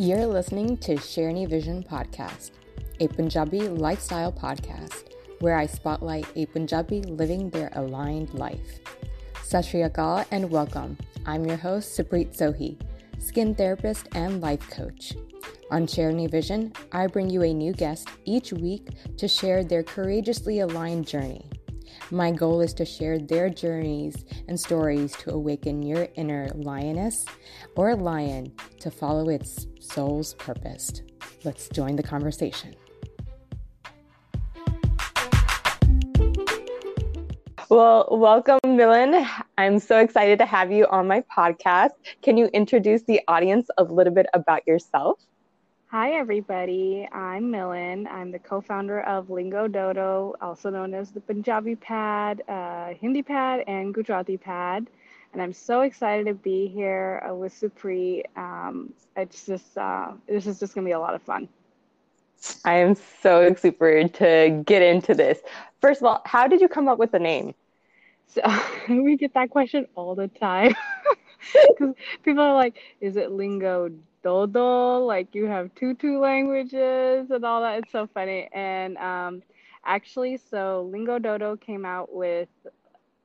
You're listening to Sherni Vision Podcast, a Punjabi lifestyle podcast where I spotlight a Punjabi living their aligned life. Sat Shri Akal and welcome. I'm your host, Supreet Sohi, skin therapist and life coach. On Sherni Vision, I bring you a new guest each week to share their courageously aligned journey. My goal is to share their journeys and stories to awaken your inner lioness or lion to follow its soul's purpose. Let's join the conversation. Well, welcome, Milan. I'm so excited to have you on my podcast. Can you introduce the audience a little bit about yourself? Hi, everybody. I'm Milan. I'm the co founder of Lingo Dodo, also known as the Punjabi Pad, uh, Hindi Pad, and Gujarati Pad. And I'm so excited to be here uh, with Supri. Um, it's just, uh, this is just going to be a lot of fun. I am so super to get into this. First of all, how did you come up with the name? So we get that question all the time because people are like, "Is it Lingo Dodo, like you have two two languages and all that. It's so funny. And um, actually, so Lingo Dodo came out with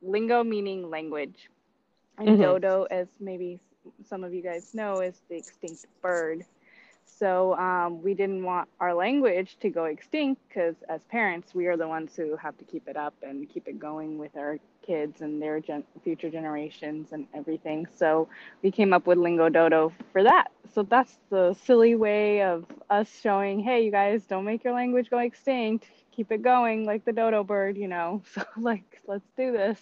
lingo meaning language, and mm-hmm. dodo, as maybe some of you guys know, is the extinct bird. So um, we didn't want our language to go extinct because, as parents, we are the ones who have to keep it up and keep it going with our kids and their gen- future generations and everything. So we came up with Lingo Dodo for that. So that's the silly way of us showing, hey, you guys, don't make your language go extinct. Keep it going like the dodo bird, you know. So like, let's do this.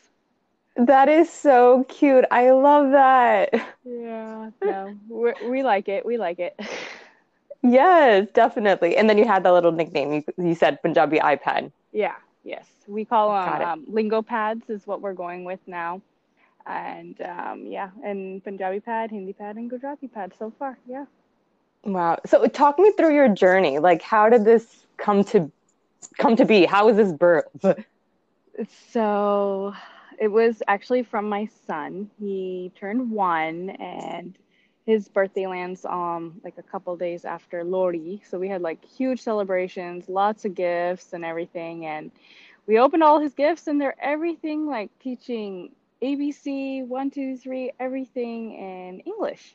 That is so cute. I love that. Yeah, no, we we like it. We like it. Yes, definitely. And then you had the little nickname. You, you said Punjabi iPad. Yeah, yes. We call them um, lingo pads, is what we're going with now. And um, yeah, and Punjabi pad, Hindi pad, and Gujarati pad so far. Yeah. Wow. So talk me through your journey. Like, how did this come to come to be? How was this birth? so it was actually from my son. He turned one, and his birthday lands um like a couple days after Lohri. So we had like huge celebrations, lots of gifts and everything. And we opened all his gifts and they're everything like teaching ABC, one, two, three, everything in English.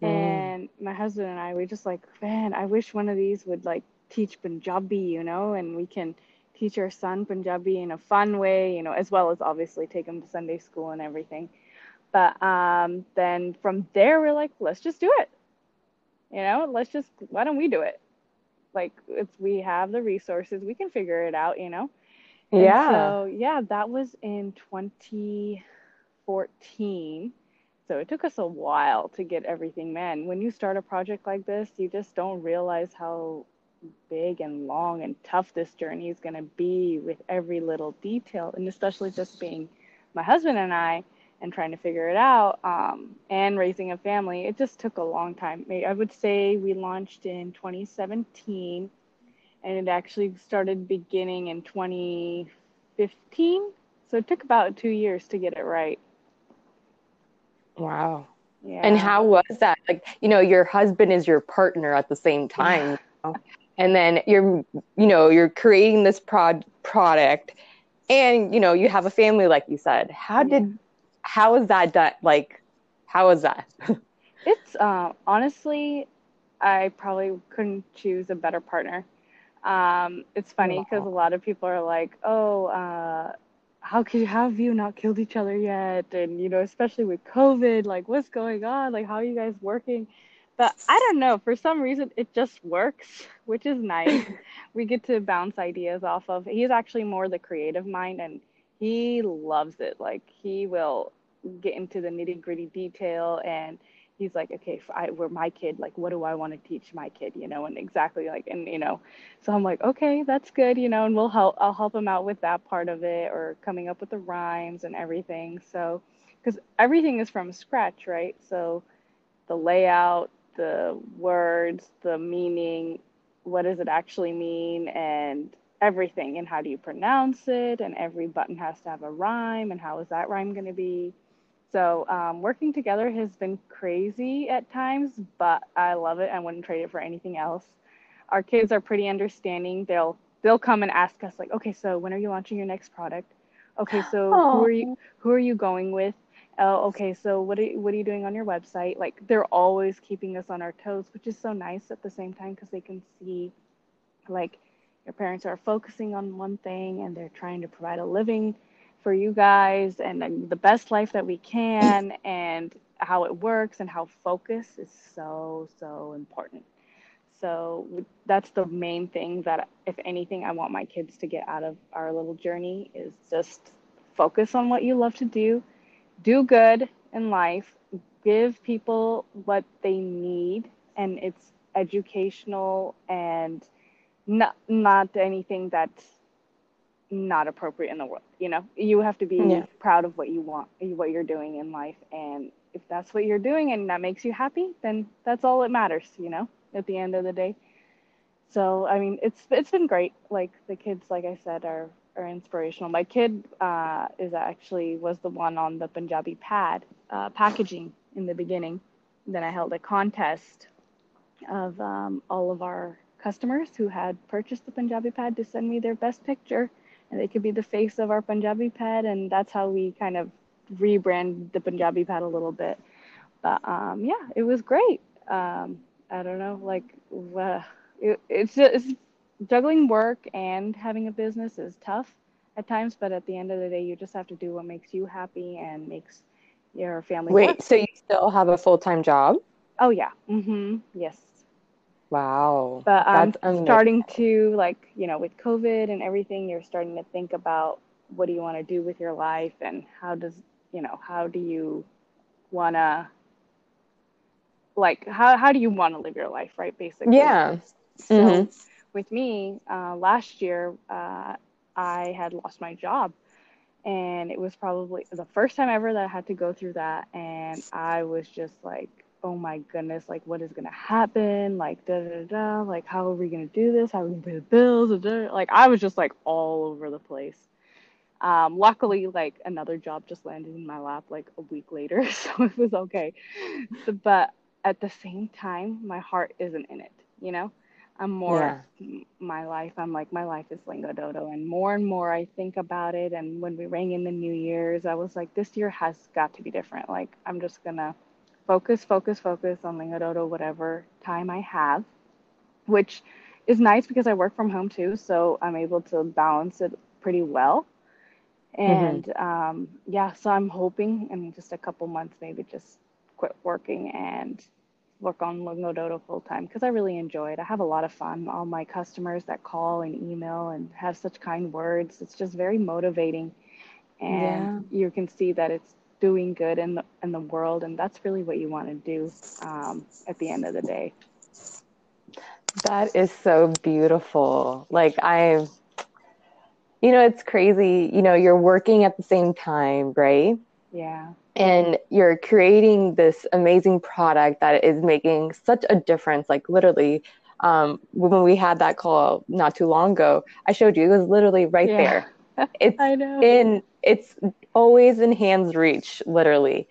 Mm. And my husband and I, we just like, man, I wish one of these would like teach Punjabi, you know, and we can teach our son Punjabi in a fun way, you know, as well as obviously take him to Sunday school and everything. But um, then from there, we're like, let's just do it. You know, let's just, why don't we do it? Like, if we have the resources, we can figure it out, you know? And yeah. So, yeah, that was in 2014. So it took us a while to get everything, man. When you start a project like this, you just don't realize how big and long and tough this journey is going to be with every little detail. And especially just being my husband and I, and trying to figure it out um, and raising a family. It just took a long time. I would say we launched in 2017 and it actually started beginning in 2015 so it took about two years to get it right. Wow. Yeah. and how was that? Like you know your husband is your partner at the same time you know? and then you're you know you're creating this prod product and you know you have a family like you said. How yeah. did how is that done? Like, how is that? it's uh, honestly, I probably couldn't choose a better partner. Um, it's funny because wow. a lot of people are like, "Oh, uh, how could how have you not killed each other yet?" And you know, especially with COVID, like, what's going on? Like, how are you guys working? But I don't know. For some reason, it just works, which is nice. we get to bounce ideas off of. He's actually more the creative mind, and he loves it. Like he will get into the nitty gritty detail and he's like, okay, if I were my kid, like, what do I want to teach my kid, you know, and exactly like, and you know, so I'm like, okay, that's good, you know, and we'll help, I'll help him out with that part of it or coming up with the rhymes and everything. So, because everything is from scratch, right? So, the layout, the words, the meaning, what does it actually mean, and everything and how do you pronounce it and every button has to have a rhyme and how is that rhyme going to be So um, working together has been crazy at times, but I love it. I wouldn't trade it for anything else. Our kids are pretty understanding. They'll they'll come and ask us like, okay, so when are you launching your next product? Okay, so Aww. who are you who are you going with? Oh, okay, so what are you, what are you doing on your website? Like they're always keeping us on our toes, which is so nice at the same time because they can see like your parents are focusing on one thing and they're trying to provide a living for you guys and um, the best life that we can and how it works and how focus is so so important. So that's the main thing that if anything i want my kids to get out of our little journey is just focus on what you love to do do good in life give people what they need and it's educational and not not anything that's not appropriate in the world. You know, you have to be yeah. proud of what you want, what you're doing in life. And if that's what you're doing and that makes you happy, then that's all that matters, you know, at the end of the day. So, I mean, it's, it's been great. Like the kids, like I said, are, are inspirational. My kid uh, is actually was the one on the Punjabi pad uh, packaging in the beginning. Then I held a contest of um, all of our customers who had purchased the Punjabi pad to send me their best picture and they could be the face of our Punjabi pad, and that's how we kind of rebrand the Punjabi pad a little bit. But um, yeah, it was great. Um, I don't know, like uh, it, it's just juggling work and having a business is tough at times, but at the end of the day, you just have to do what makes you happy and makes your family. Wait, work. so you still have a full time job? Oh yeah. Mm-hmm. Yes. Wow. But I'm um, starting to like, you know, with COVID and everything, you're starting to think about what do you want to do with your life and how does, you know, how do you want to like how how do you want to live your life, right? Basically. Yeah. So mm-hmm. with me, uh, last year, uh, I had lost my job and it was probably the first time ever that I had to go through that and I was just like oh my goodness, like what is gonna happen? Like da da da. Like how are we gonna do this? How are we gonna pay the bills? Like I was just like all over the place. Um, luckily, like another job just landed in my lap like a week later, so it was okay. So, but at the same time, my heart isn't in it. You know, I'm more yeah. my life. I'm like my life is Lingo Dodo, and more and more I think about it. And when we rang in the New Year's, I was like, this year has got to be different. Like I'm just gonna focus, focus, focus on Lingo Dodo whatever time I have, which is nice because I work from home too, so I'm able to balance it pretty well. Mm-hmm. And mm-hmm. um, yeah, so I'm hoping in just a couple months maybe just quit working and work on Lingo Dodo full time because I really enjoy it. I have a lot of fun. All my customers that call and email and have such kind words, it's just very motivating. And yeah. you can see that it's doing good in the in the world, and that's really what you want to do um, at the end of the day. That is so beautiful. Like I, you know, it's crazy. You know, you're working at the same time, right? Yeah. And you're creating this amazing product that is making such a difference. Like literally, um, when we had that call not too long ago, I showed you it was literally right yeah. there. It's in it's always in hands reach, literally.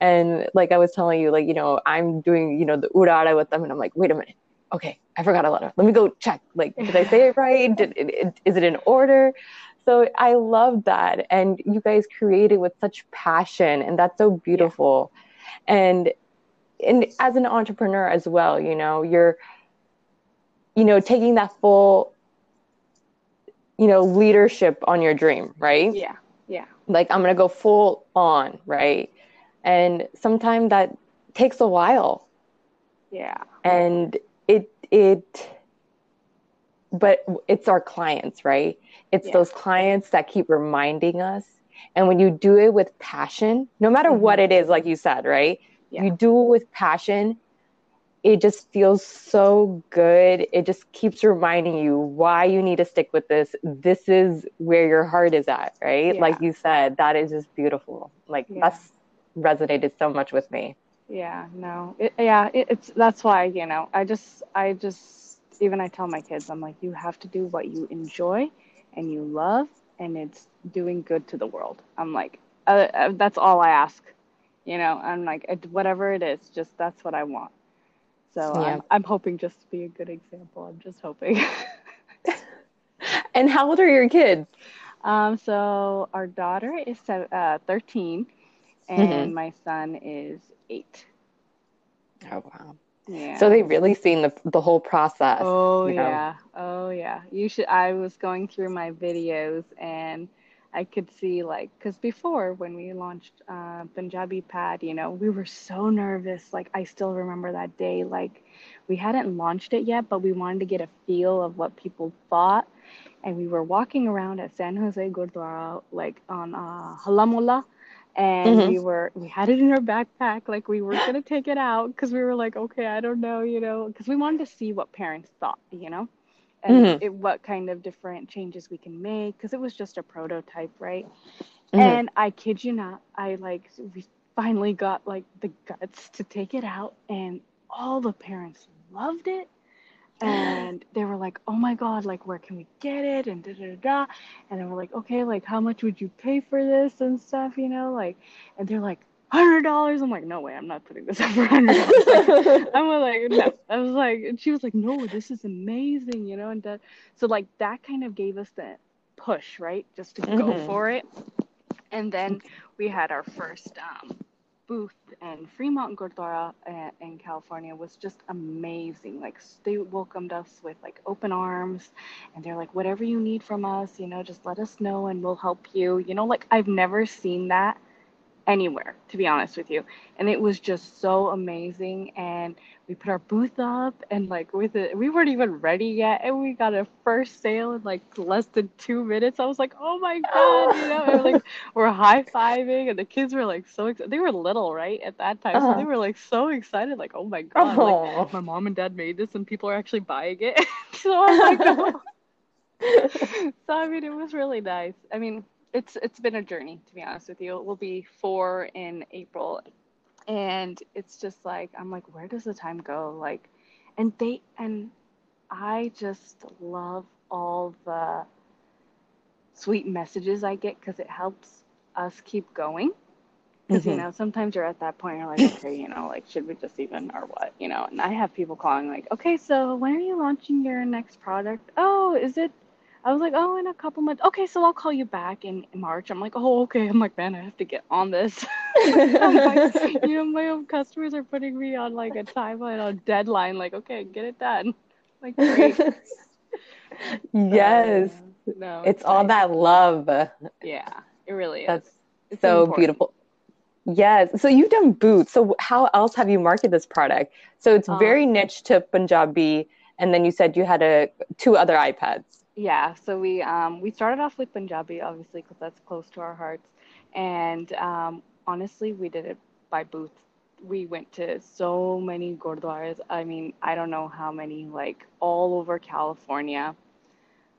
And like I was telling you, like, you know, I'm doing, you know, the urara with them and I'm like, wait a minute. Okay, I forgot a letter. Let me go check. Like, did I say it right? Did, it, is it in order? So I love that. And you guys created with such passion and that's so beautiful. Yeah. And and as an entrepreneur as well, you know, you're you know, taking that full you know, leadership on your dream, right? Yeah. Like I'm to go full on, right? And sometimes that takes a while. Yeah. And it it but it's our clients, right? It's yeah. those clients that keep reminding us. And when you do it with passion, no matter mm-hmm. what it is, like you said, right? Yeah. You do it with passion, it just feels so good. It just keeps reminding you why you need to stick with this. This is where your heart is at, right? Yeah. Like you said, that is just beautiful. Like yeah. that's resonated so much with me. Yeah, no, it, yeah, it, it's that's why you know I just I just even I tell my kids I'm like you have to do what you enjoy and you love and it's doing good to the world. I'm like uh, uh, that's all I ask You know, I'm like, whatever it is, just that's what I want. So yeah. I'm, I'm hoping just to be a good example. I'm just hoping. and how old are your kids? Um, so our daughter is uh, 13 and mm-hmm. my son is eight. Oh, wow. Yeah. So they've really seen the the whole process. Oh you know? yeah. Oh yeah. You should I was going through my videos and I could see like cuz before when we launched uh Punjabi pad, you know, we were so nervous. Like I still remember that day like we hadn't launched it yet, but we wanted to get a feel of what people thought and we were walking around at San Jose Gurdwara like on uh Hola Mohalla and mm-hmm. we were we had it in our backpack like we were gonna take it out because we were like okay i don't know you know because we wanted to see what parents thought you know and mm-hmm. it, what kind of different changes we can make because it was just a prototype right mm-hmm. and i kid you not i like we finally got like the guts to take it out and all the parents loved it and they were like, "Oh my god, like where can we get it?" and da da da. And then we're like, "Okay, like how much would you pay for this and stuff?" You know, like, and they're like, hundred dollars. I'm like, no way, I'm not putting this up for hundred dollars. I'm like, no. I was like, and she was like, no, this is amazing, you know, and that. So like that kind of gave us the push, right, just to mm-hmm. go for it. And then we had our first um, booth and Fremont Gurdwara uh, in California was just amazing. Like they welcomed us with like open arms and they're like, whatever you need from us, you know, just let us know and we'll help you. You know, like I've never seen that anywhere, to be honest with you. And it was just so amazing. And we put our booth up and like with it, we weren't even ready yet. And we got a first sale in like less than two minutes. I was like, oh my God, you know, and like we're high fiving and the kids were like so excited. They were little, right? At that time. Uh-huh. So they were like so excited, like, oh my God, oh. like my mom and dad made this and people are actually buying it. so I'm like, oh. so I mean, it was really nice. I mean, it's it's been a journey to be honest with you. It will be four in April, and it's just like I'm like, where does the time go? Like, and they and I just love all the sweet messages I get because it helps us keep going. Because mm-hmm. you know, sometimes you're at that point, you're like, okay, you know, like, should we just even or what, you know? And I have people calling like, okay, so when are you launching your next product? Oh, is it I was like, oh, in a couple months. Okay, so I'll call you back in March. I'm like, oh, okay. I'm like, man, I have to get on this. like, you know, my own customers are putting me on like a timeline, a deadline. Like, okay, get it done. Like, great. yes. Uh, no, it's, it's all nice. that love. Yeah, it really is. That's it's so important. beautiful. Yes. So you've done boots. So how else have you marketed this product? So it's um, very niche to Punjabi, and then you said you had a two other iPads. Yeah, so we um, we started off with Punjabi, obviously, because that's close to our hearts. And um, honestly, we did it by booth. We went to so many gurdwaras. I mean, I don't know how many, like all over California,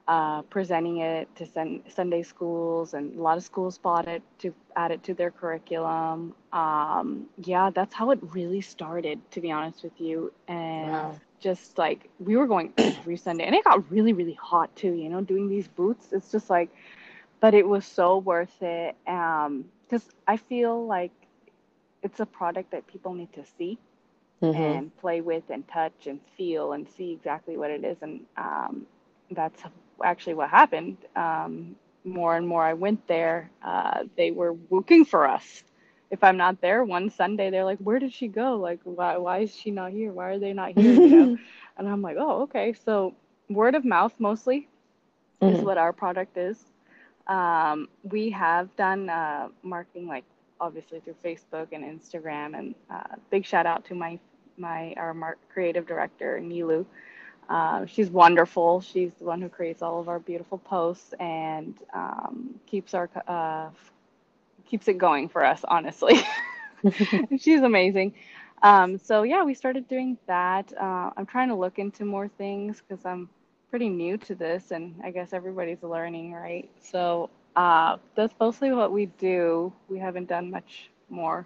uh, presenting it to sun- Sunday schools, and a lot of schools bought it to add it to their curriculum. Um, yeah, that's how it really started, to be honest with you. And wow just like we were going every Sunday, and it got really, really hot too. You know, doing these boots, it's just like, but it was so worth it. Um, because I feel like it's a product that people need to see mm-hmm. and play with and touch and feel and see exactly what it is, and um, that's actually what happened. Um, more and more I went there, uh, they were looking for us if I'm not there one Sunday, they're like, "Where did she go? Like, why why is she not here? Why are they not here?" You know? and I'm like, "Oh, okay." So word of mouth mostly mm-hmm. is what our product is. Um, we have done uh, marketing like obviously through Facebook and Instagram, and uh, big shout out to my my our mar- creative director Nilu. Uh, she's wonderful. She's the one who creates all of our beautiful posts and um, keeps our uh, keeps it going for us, honestly. She's amazing. Um, so yeah, we started doing that. Uh, I'm trying to look into more things because I'm pretty new to this, and I guess everybody's learning, right? So uh, that's mostly what we do. We haven't done much more.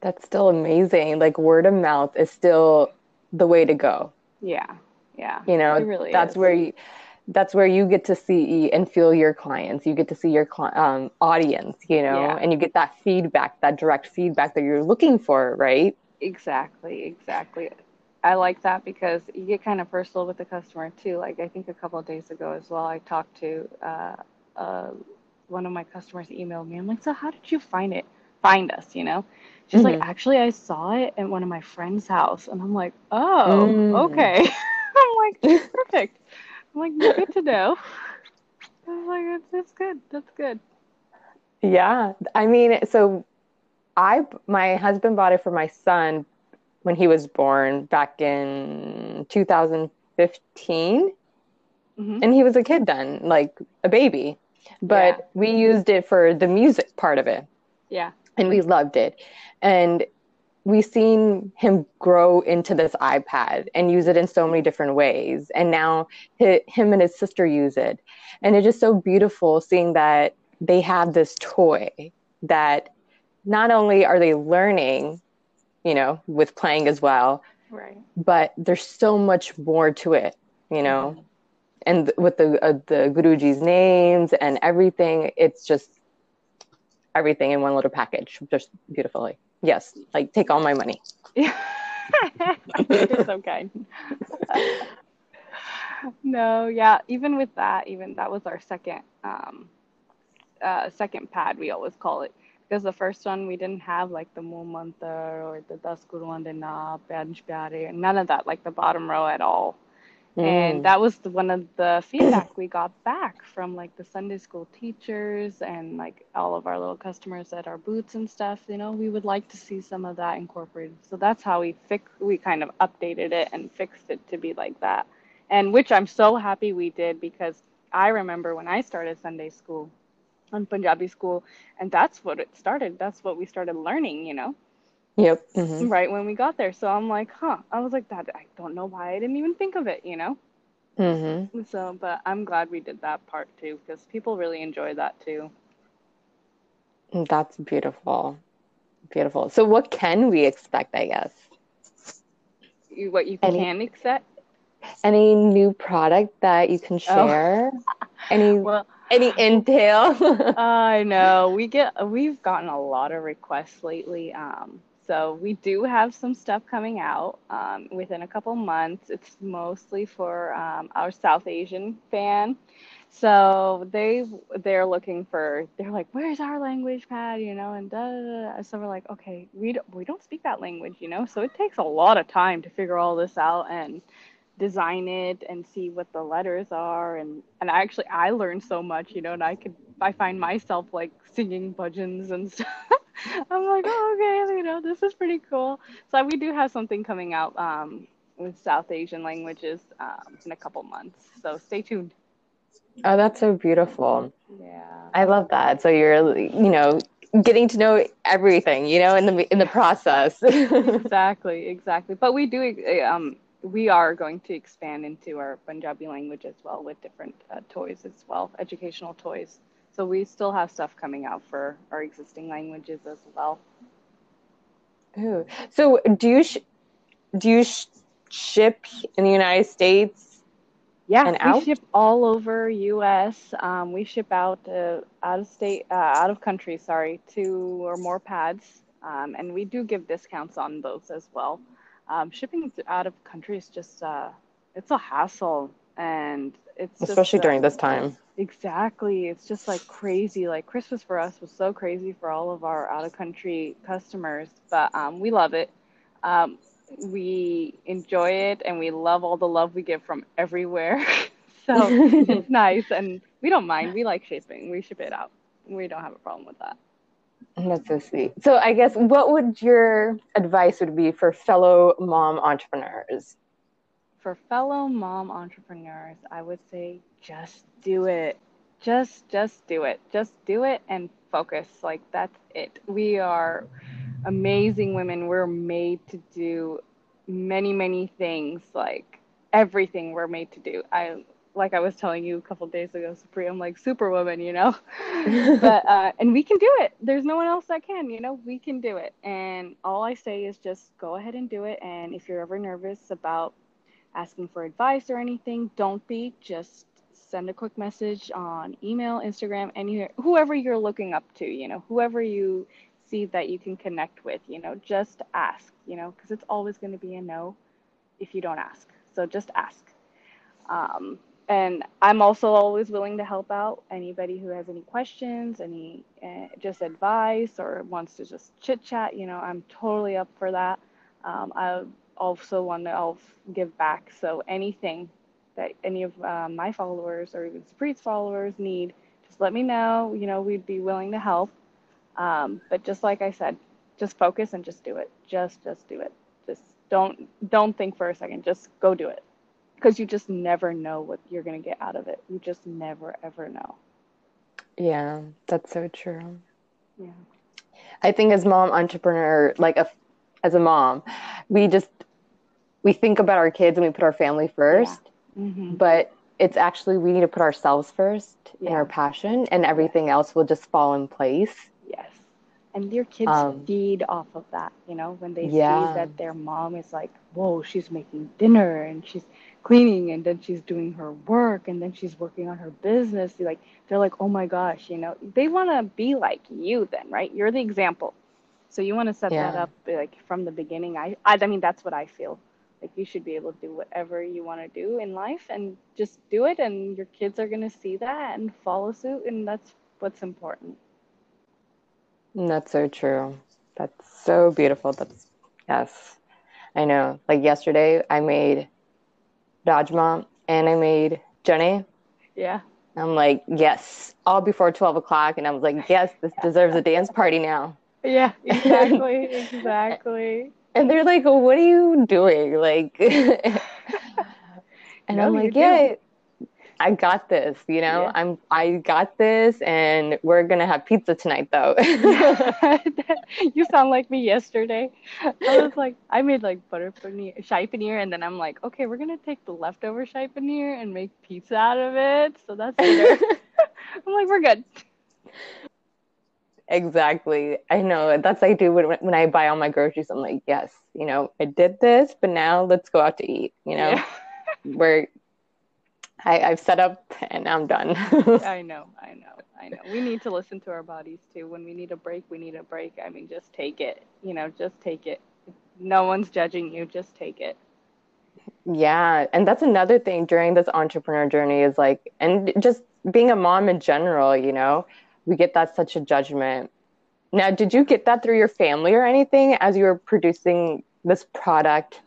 That's still amazing. Like word of mouth is still the way to go. Yeah, yeah. You know, really that's is. where you that's where you get to see and feel your clients you get to see your um, audience you know yeah. and you get that feedback that direct feedback that you're looking for right exactly exactly i like that because you get kind of personal with the customer too like i think a couple of days ago as well i talked to uh, uh, one of my customers emailed me i'm like so how did you find it find us you know she's mm-hmm. like actually i saw it at one of my friend's house and i'm like oh mm. okay i'm like perfect I'm like, good to know. I was like, that's good. That's good. Yeah. I mean, so I, my husband bought it for my son when he was born back in 2015. Mm-hmm. And he was a kid then, like a baby. But yeah. we used it for the music part of it. Yeah. And we loved it. And we've seen him grow into this iPad and use it in so many different ways. And now him and his sister use it. And it's just so beautiful seeing that they have this toy that not only are they learning, you know, with playing as well, right. but there's so much more to it, you know. Mm-hmm. And with the uh, the Guruji's names and everything, it's just everything in one little package, just beautifully yes, like take all my money. You're so kind. no, yeah, even with that, even that was our second um uh second pad we always call it. Because the first one we didn't have like the Mool Mantar or the Das Guru Vandana, Pyare, none of that, like the bottom row at all. And mm. that was the, one of the feedback we got back from like the Sunday school teachers and like all of our little customers at our booths and stuff. You know, we would like to see some of that incorporated. So that's how we fix. We kind of updated it and fixed it to be like that, and which I'm so happy we did because I remember when I started Sunday school, on Punjabi school, and that's what it started. That's what we started learning. You know. Yep. Mm-hmm. Right when we got there. So I'm like, huh. I was like, that. I don't know why I didn't even think of it, you know? Mm-hmm. So, but I'm glad we did that part too because people really enjoy that too. That's beautiful. Beautiful. So, what can we expect, I guess? You, what you any, can expect? Any new product that you can oh. share? Oh. any well, any intel? I know we get we've gotten a lot of requests lately. Um, so we do have some stuff coming out um, within a couple months. It's mostly for um, our South Asian fan. So they they're looking for they're like, where's our language pad, you know, and so we're like, okay, we don't, we don't speak that language, you know, so it takes a lot of time to figure all this out and design it and see what the letters are and and I actually I learned so much, you know, and I could I find myself like singing bhajans and stuff. I'm like, oh, okay, you know, this is pretty cool. So we do have something coming out um, with South Asian languages um, in a couple months. So stay tuned. Oh, that's so beautiful. Yeah. I love that. So you're, you know, getting to know everything, you know, in the in the process. exactly, exactly. But we do um we are going to expand into our Punjabi language as well with different uh, toys as well, educational toys. So we still have stuff coming out for our existing languages as well. Ooh. So do you sh- do you sh- ship in the United States? Yeah, we out? ship all over U.S. Um, we ship out uh, out of state, uh, out of country. Sorry, two or more pads, um, and we do give discounts on those as well. Um, shipping out of country is just uh, it's a hassle, and it's especially just, during this time. Exactly. It's just like crazy. Like Christmas for us was so crazy for all of our out of country customers, but um, we love it. Um, we enjoy it and we love all the love we get from everywhere. so it's nice and we don't mind. We like shipping. We ship it out. We don't have a problem with that. That's so sweet. So I guess what would your advice would be for fellow mom entrepreneurs? For fellow mom entrepreneurs, I would say just do it. Just just do it. Just do it and focus. Like that's it. We are amazing women. We're made to do many many things like everything we're made to do. I like I was telling you a couple days ago, Supriya, I'm like superwoman, you know. but uh, and we can do it. There's no one else that can, you know. We can do it. And all I say is just go ahead and do it. And if you're ever nervous about asking for advice or anything, don't be. Just send a quick message on email, Instagram, any whoever you're looking up to, you know, whoever you see that you can connect with, you know, just ask, you know, because it's always going to be a no if you don't ask. So just ask. Um, and I'm also always willing to help out anybody who has any questions, any uh, just advice, or wants to just chit chat. You know, I'm totally up for that. Um, I also want to I'll give back. So anything that any of uh, my followers or even Supreet's followers need, just let me know. You know, we'd be willing to help. Um, but just like I said, just focus and just do it. Just just do it. Just don't don't think for a second. Just go do it. Because you just never know what you're gonna get out of it. You just never ever know. Yeah, that's so true. Yeah. I think as mom entrepreneur, like a, as a mom, we just we think about our kids and we put our family first. Yeah. Mm-hmm. But it's actually we need to put ourselves first Yeah. in our passion and everything else will just fall in place. Yes. And your kids Um, feed off of that, you know, when they Yeah. see that their mom is like, whoa, she's making dinner and she's cleaning and then she's doing her work and then she's working on her business. You're Like they're like, oh my gosh, you know, they want to be like you then, right? You're the example. So you want to set that up like from the beginning. I, I, I mean, that's what I feel. Like you should be able to do whatever you want to do in life and just do it, and your kids are gonna see that and follow suit, and that's what's important. And that's so true. That's so beautiful. That's yes. I know. Like yesterday I made Rajma and I made Jenny. Yeah. I'm like, yes, all before 12 o'clock. And I was like, yes, this deserves a dance party now. Yeah, exactly, exactly. And they're like, well, what are you doing? Like, and No, I'm like, yeah, I got this, you know, Yeah. I'm, I got this and we're going to have pizza tonight though. you sound like me yesterday. I was like, I made like butter paneer, shahi paneer, and then I'm like, okay, we're gonna take the leftover shahi paneer and make pizza out of it. So that's dinner. I'm like, we're good. Exactly. I know. That's what I do when, when I buy all my groceries. I'm like, yes, you know, I did this, but now let's go out to eat. You know, Yeah. where I, I've set up and I'm done. I know, I know, I know. We need to listen to our bodies too. When we need a break, we need a break. I mean, just take it. You know, just take it. No one's judging you. Just take it. Yeah, and that's another thing during this entrepreneur journey is like, and just being a mom in general, you know, we get that such a judgment. Now, did you get that through your family or anything as you were producing this product?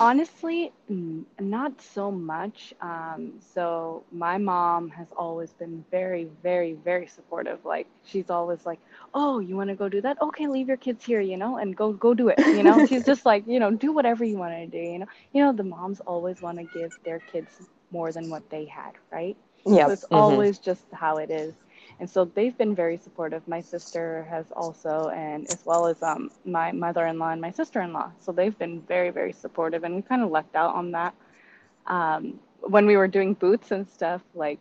Honestly, mm, not so much. Um, so my mom has always been very, very, very supportive. Like she's always like, "Oh, you want to go do that? Okay, leave your kids here, you know, and go go do it." You know, she's just like, you know, do whatever you want to do. You know, you know, the moms always want to give their kids more than what they had, right? Yeah, So it's Mhm. always just how it is. And so they've been very supportive. My sister has also, and as well as um, my mother in law and my sister in law. So they've been very, very supportive. And we kind of lucked out on that. Um, when we were doing boots and stuff, like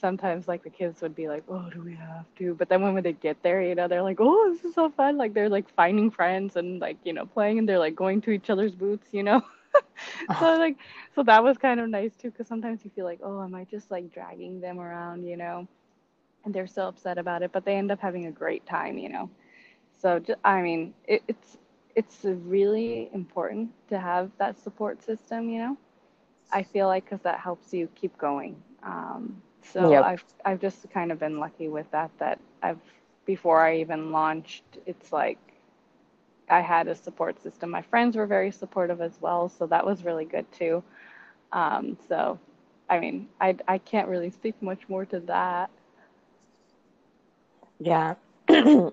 sometimes like the kids would be like, oh, do we have to? But then when they get there, you know, they're like, oh, this is so fun. Like they're like finding friends and like, you know, playing and they're like going to each other's boots, you know? so like, so that was kind of nice too, because sometimes you feel like, oh, am I just like dragging them around, you know? And they're so upset about it, but they end up having a great time, you know? So just, I mean, it, it's, it's really important to have that support system, you know? I feel like because that helps you keep going. Um, so Yep. I've I've just kind of been lucky with that. That I've before I even launched, it's like I had a support system. My friends were very supportive as well, so that was really good too. Um, so, I mean, I I can't really speak much more to that. Yeah.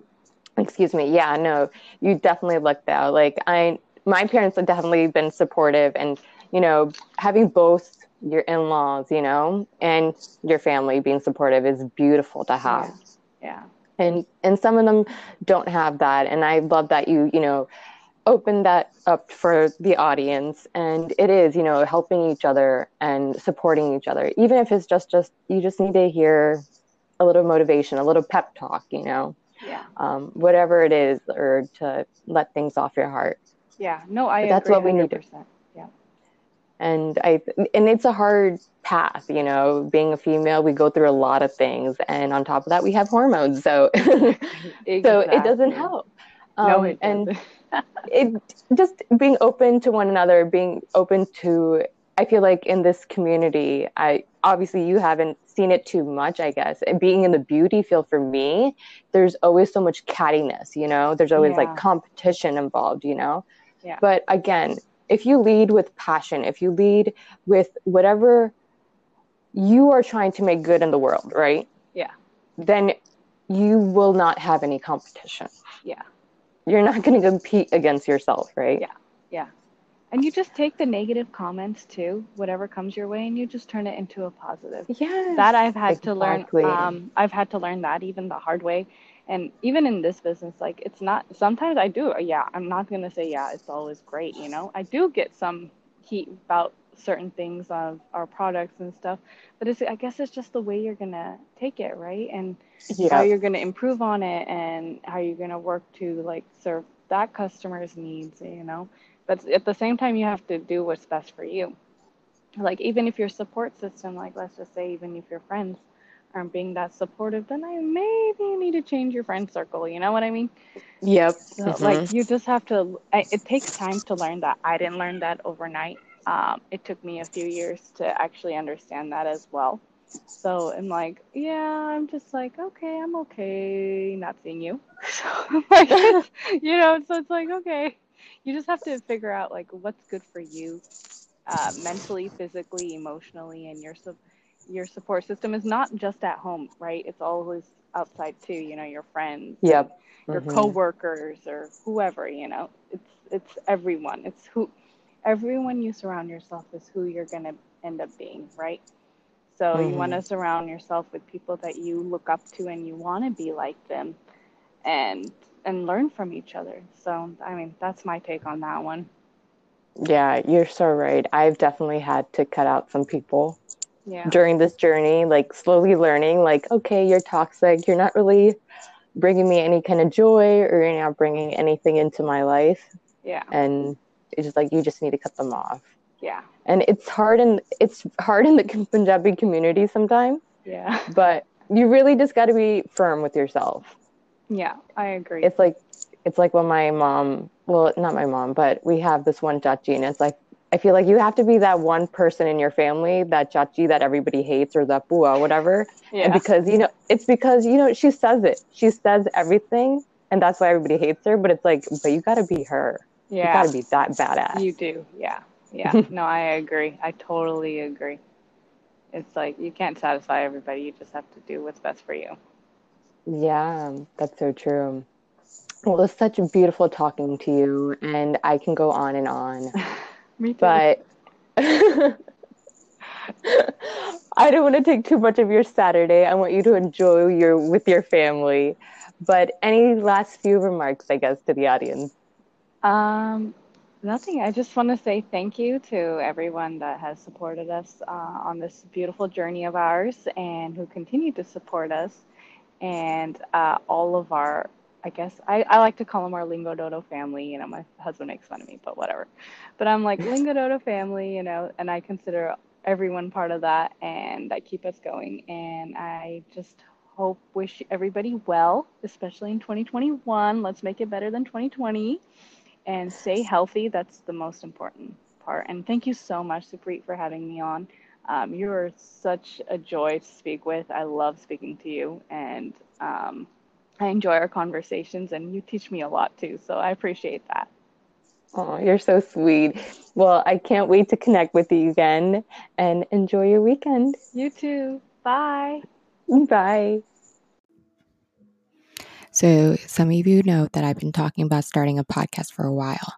Excuse me. Yeah, no, you definitely lucked out. Like I my parents have definitely been supportive and, you know, having both your in-laws, you know, and your family being supportive is beautiful to have. Yeah, And and some of them don't have that and I love that you, you know, open that up for the audience and it is, you know, helping each other and supporting each other. Even if it's just just you just need to hear a little motivation, a little pep talk, you know yeah, um, whatever it is, or to let things off your heart. yeah. No, I that's agree what we need to- 100%. Yeah, and I and it's a hard path, you know. Being a female, we go through a lot of things, and on top of that, we have hormones, so exactly. so it doesn't help. Um, no, it doesn't. and it just being open to one another, being open to. I feel like in this community, I obviously you haven't seen it too much, I guess. And being in the beauty field for me, there's always so much cattiness, you know. There's always yeah. like competition involved, you know. Yeah. But again, if you lead with passion, if you lead with whatever you are trying to make good in the world, right? Yeah. Then you will not have any competition. Yeah. You're not going to compete against yourself, right? Yeah. Yeah. And you just take the negative comments too, whatever comes your way, and you just turn it into a positive. Yeah. That I've had exactly. to learn. Um, I've had to learn that even the hard way. And even in this business, like it's not, sometimes I do, yeah, I'm not going to say, yeah, it's always great, you know? I do get some heat about certain things of our products and stuff but it's i guess it's just the way you're gonna take it right and yeah. how you're gonna improve on it and how you're gonna work to like serve that customer's needs you know but at the same time you have to do what's best for you like even if your support system like let's just say even if your friends aren't being that supportive then i maybe you need to change your friend circle you know what i mean yep so, mm-hmm. like you just have to it takes time to learn that i didn't learn that overnight um, it took me a few years to actually understand that as well. So I'm like, yeah, I'm just like, okay, I'm okay not seeing you. So like, you know, so it's like, okay, you just have to figure out like what's good for you, uh, mentally, physically, emotionally, and your su- your support system is not just at home, right? It's always outside too. You know, your friends, yep, your mm-hmm. coworkers, or whoever. You know, it's it's everyone. It's who everyone you surround yourself is who you're going to end up being, right? So mm-hmm. you want to surround yourself with people that you look up to and you want to be like them and and learn from each other. So I mean, that's my take on that one. Yeah, you're so right. I've definitely had to cut out some people yeah. during this journey, like slowly learning like okay, you're toxic. You're not really bringing me any kind of joy or you're not bringing anything into my life. Yeah. And it's just like you just need to cut them off. Yeah. And it's hard in it's hard in the Punjabi community sometimes. Yeah. But you really just got to be firm with yourself. Yeah, I agree. It's like it's like when my mom, well, not my mom, but we have this one chachi, and it's like I feel like you have to be that one person in your family, that chachi that everybody hates or that bua, whatever. Yeah. And because you know, it's because you know she says it. She says everything, and that's why everybody hates her. But it's like, but you got to be her. Yeah. You gotta be that badass. You do. Yeah. Yeah. no, I agree. I totally agree. It's like you can't satisfy everybody. You just have to do what's best for you. Yeah, that's so true. Well, it's such a beautiful talking to you, and I can go on and on. Me too. But I don't want to take too much of your Saturday. I want you to enjoy your with your family. But any last few remarks, I guess, to the audience? Um, nothing. I just want to say thank you to everyone that has supported us uh, on this beautiful journey of ours and who continue to support us. And uh, all of our, I guess, I, I like to call them our Lingo Dodo family. You know, my husband makes fun of me, but whatever. But I'm like, Lingo Dodo family, you know, and I consider everyone part of that and that keep us going. And I just hope, wish everybody well, especially in 2021. Let's make it better than 2020 and stay healthy. That's the most important part. And thank you so much, Supreet, for having me on. Um, you're such a joy to speak with. I love speaking to you, and um, I enjoy our conversations, and you teach me a lot too. So I appreciate that. Oh, you're so sweet. Well, I can't wait to connect with you again and enjoy your weekend. You too. Bye. Bye. So, some of you know that I've been talking about starting a podcast for a while,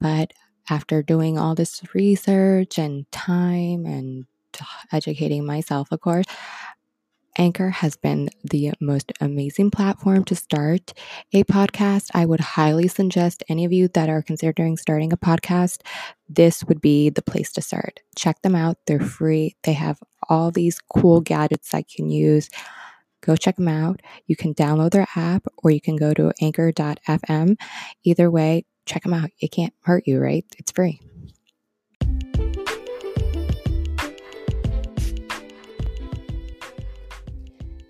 but after doing all this research and time and educating myself, of course, Anchor has been the most amazing platform to start a podcast. I would highly suggest any of you that are considering starting a podcast, this would be the place to start. Check them out. They're free. They have all these cool gadgets I can use go check them out. You can download their app or you can go to anchor.fm. Either way, check them out. It can't hurt you, right? It's free.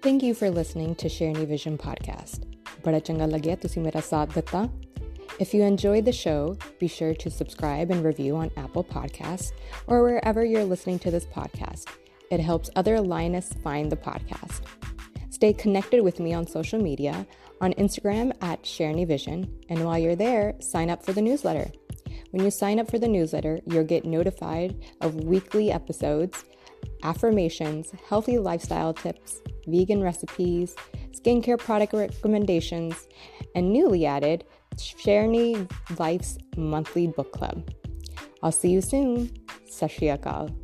Thank you for listening to Shareni Vision podcast. बड़ा चंगा लगे ਤੁਸੀਂ ਮੇਰਾ ਸਾਥ ਦਿੱਤਾ if you enjoyed the show, be sure to subscribe and review on Apple Podcasts or wherever you're listening to this podcast. It helps other Lionists find the podcast. Stay connected with me on social media on Instagram at Shareni Vision, and while you're there, sign up for the newsletter. When you sign up for the newsletter, you'll get notified of weekly episodes, affirmations, healthy lifestyle tips, vegan recipes, skincare product recommendations, and newly added, Sherni Life's monthly book club. I'll see you soon. Sat Sri Akal.